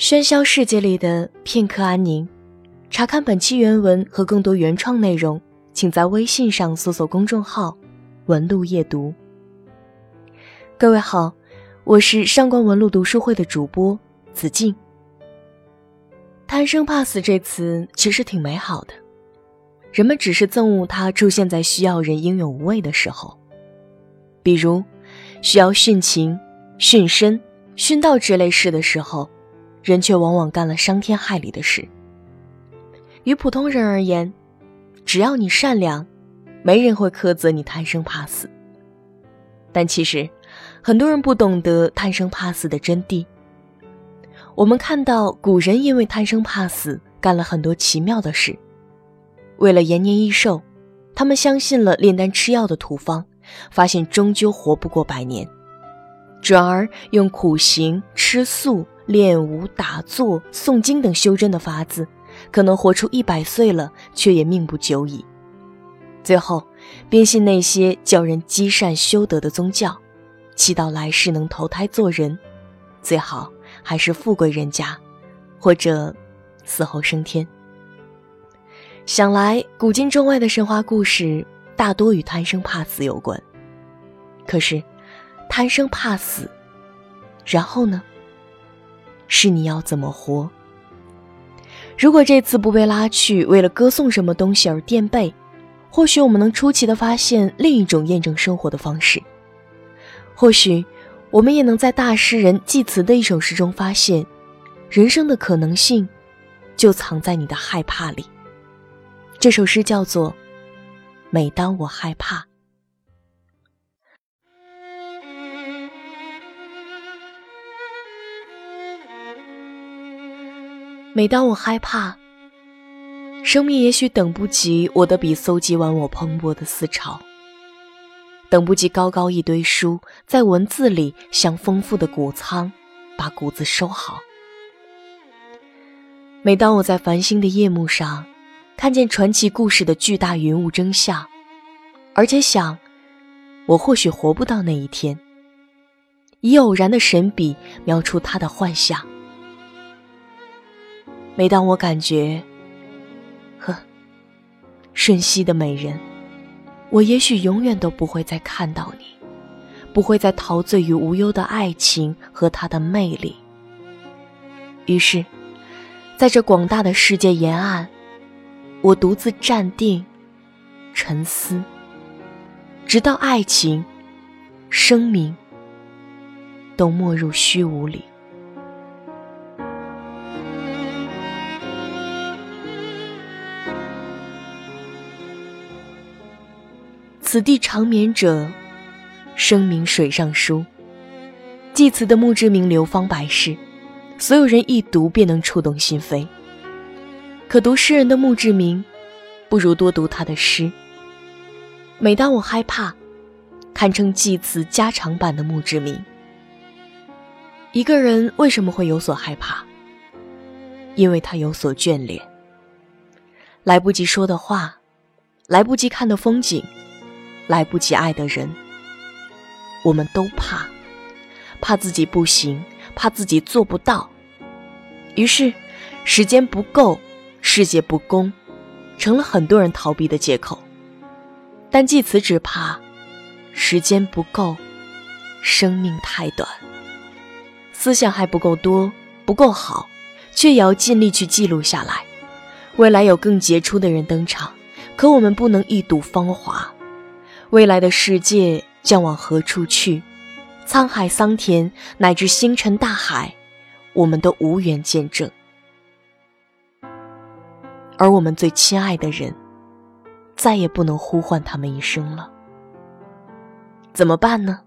喧嚣世界里的片刻安宁。查看本期原文和更多原创内容，请在微信上搜索公众号“文路夜读”。各位好，我是上官文路读书会的主播子静。贪生怕死这词其实挺美好的，人们只是憎恶它出现在需要人英勇无畏的时候，比如需要殉情、殉身、殉道之类事的时候。人却往往干了伤天害理的事。于普通人而言，只要你善良，没人会苛责你贪生怕死。但其实，很多人不懂得贪生怕死的真谛。我们看到古人因为贪生怕死，干了很多奇妙的事。为了延年益寿，他们相信了炼丹吃药的土方，发现终究活不过百年，转而用苦行吃素。练武、打坐、诵经等修真的法子，可能活出一百岁了，却也命不久矣。最后，便信那些叫人积善修德的宗教，祈祷来世能投胎做人，最好还是富贵人家，或者死后升天。想来，古今中外的神话故事大多与贪生怕死有关。可是，贪生怕死，然后呢？是你要怎么活？如果这次不被拉去为了歌颂什么东西而垫背，或许我们能出奇的发现另一种验证生活的方式。或许我们也能在大诗人济慈的一首诗中发现，人生的可能性就藏在你的害怕里。这首诗叫做《每当我害怕》。每当我害怕，生命也许等不及我的笔搜集完我蓬勃的思潮，等不及高高一堆书在文字里像丰富的谷仓，把谷子收好。每当我在繁星的夜幕上，看见传奇故事的巨大云雾真相，而且想，我或许活不到那一天，以偶然的神笔描出他的幻象。每当我感觉，呵，瞬息的美人，我也许永远都不会再看到你，不会再陶醉于无忧的爱情和它的魅力。于是，在这广大的世界沿岸，我独自站定，沉思，直到爱情、生命都没入虚无里。此地长眠者，声名水上书。祭词的墓志铭流芳百世，所有人一读便能触动心扉。可读诗人的墓志铭，不如多读他的诗。每当我害怕，堪称祭词加长版的墓志铭。一个人为什么会有所害怕？因为他有所眷恋。来不及说的话，来不及看的风景。来不及爱的人，我们都怕，怕自己不行，怕自己做不到。于是，时间不够，世界不公，成了很多人逃避的借口。但济慈只怕时间不够，生命太短，思想还不够多，不够好，却也要尽力去记录下来。未来有更杰出的人登场，可我们不能一睹芳华。未来的世界将往何处去？沧海桑田，乃至星辰大海，我们都无缘见证。而我们最亲爱的人，再也不能呼唤他们一声了。怎么办呢？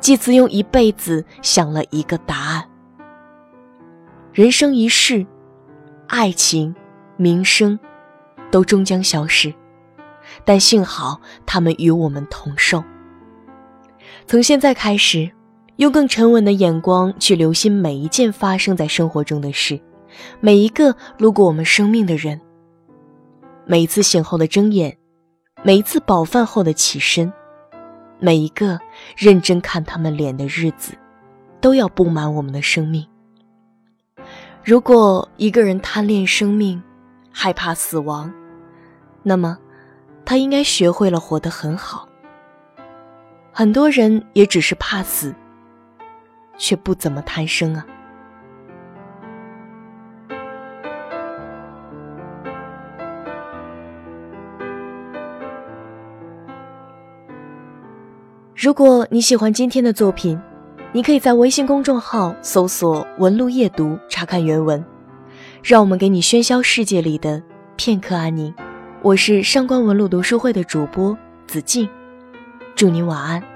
祭慈用一辈子想了一个答案：人生一世，爱情、名声，都终将消失。但幸好他们与我们同寿。从现在开始，用更沉稳的眼光去留心每一件发生在生活中的事，每一个路过我们生命的人，每一次醒后的睁眼，每一次饱饭后的起身，每一个认真看他们脸的日子，都要布满我们的生命。如果一个人贪恋生命，害怕死亡，那么他应该学会了活得很好。很多人也只是怕死，却不怎么贪生啊。如果你喜欢今天的作品，你可以在微信公众号搜索“文路夜读”查看原文。让我们给你喧嚣世界里的片刻安宁。我是上官文路读书会的主播子静，祝你晚安。